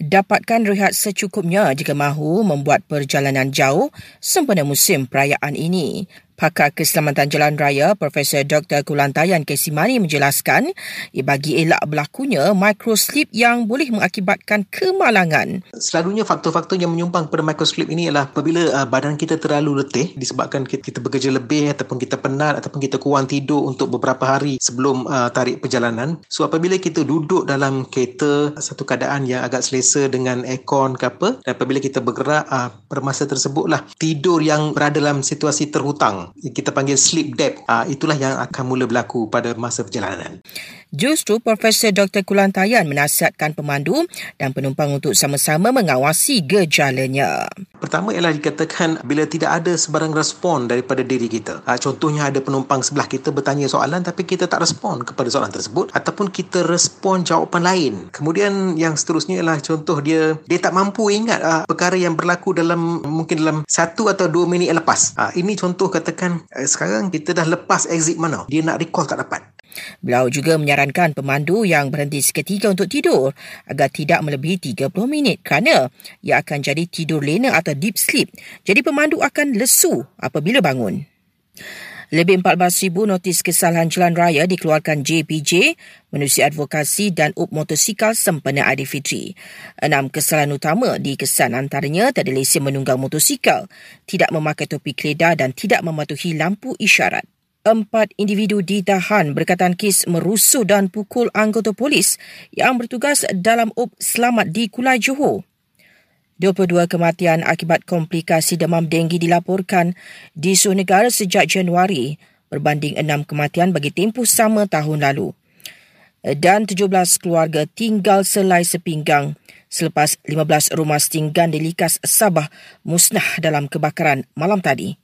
Dapatkan rehat secukupnya jika mahu membuat perjalanan jauh sempena musim perayaan ini. Pakar Keselamatan Jalan Raya Profesor Dr. Kulantayan Kesimani menjelaskan ia bagi elak berlakunya microslip yang boleh mengakibatkan kemalangan. Selalunya faktor-faktor yang menyumbang pada microslip ini ialah apabila uh, badan kita terlalu letih disebabkan kita, kita bekerja lebih ataupun kita penat ataupun kita kurang tidur untuk beberapa hari sebelum uh, tarik perjalanan. So apabila kita duduk dalam kereta satu keadaan yang agak selesa dengan aircon ke apa dan apabila kita bergerak uh, pada masa tersebutlah tidur yang berada dalam situasi terhutang kita panggil sleep debt uh, itulah yang akan mula berlaku pada masa perjalanan Justru Profesor Dr. Kulantayan menasihatkan pemandu dan penumpang untuk sama-sama mengawasi gejalanya. Pertama ialah dikatakan bila tidak ada sebarang respon daripada diri kita. Uh, contohnya ada penumpang sebelah kita bertanya soalan tapi kita tak respon kepada soalan tersebut ataupun kita respon jawapan lain. Kemudian yang seterusnya ialah contoh dia dia tak mampu ingat uh, perkara yang berlaku dalam mungkin dalam satu atau dua minit lepas. Uh, ini contoh katakan uh, sekarang kita dah lepas exit mana. Dia nak recall tak dapat. Beliau juga menyarankan pemandu yang berhenti seketika untuk tidur agar tidak melebihi 30 minit kerana ia akan jadi tidur lena atau deep sleep. Jadi pemandu akan lesu apabila bangun. Lebih 14,000 notis kesalahan jalan raya dikeluarkan JPJ, Menerusi Advokasi dan UP Motosikal sempena Aidilfitri. Enam kesalahan utama dikesan antaranya tak ada lesen menunggang motosikal, tidak memakai topi keledar dan tidak mematuhi lampu isyarat. Empat individu ditahan berkaitan kes merusuh dan pukul anggota polis yang bertugas dalam UP Selamat di Kulai Johor. 22 kematian akibat komplikasi demam denggi dilaporkan di seluruh negara sejak Januari berbanding 6 kematian bagi tempoh sama tahun lalu. Dan 17 keluarga tinggal selai sepinggang selepas 15 rumah setinggan di Likas Sabah musnah dalam kebakaran malam tadi.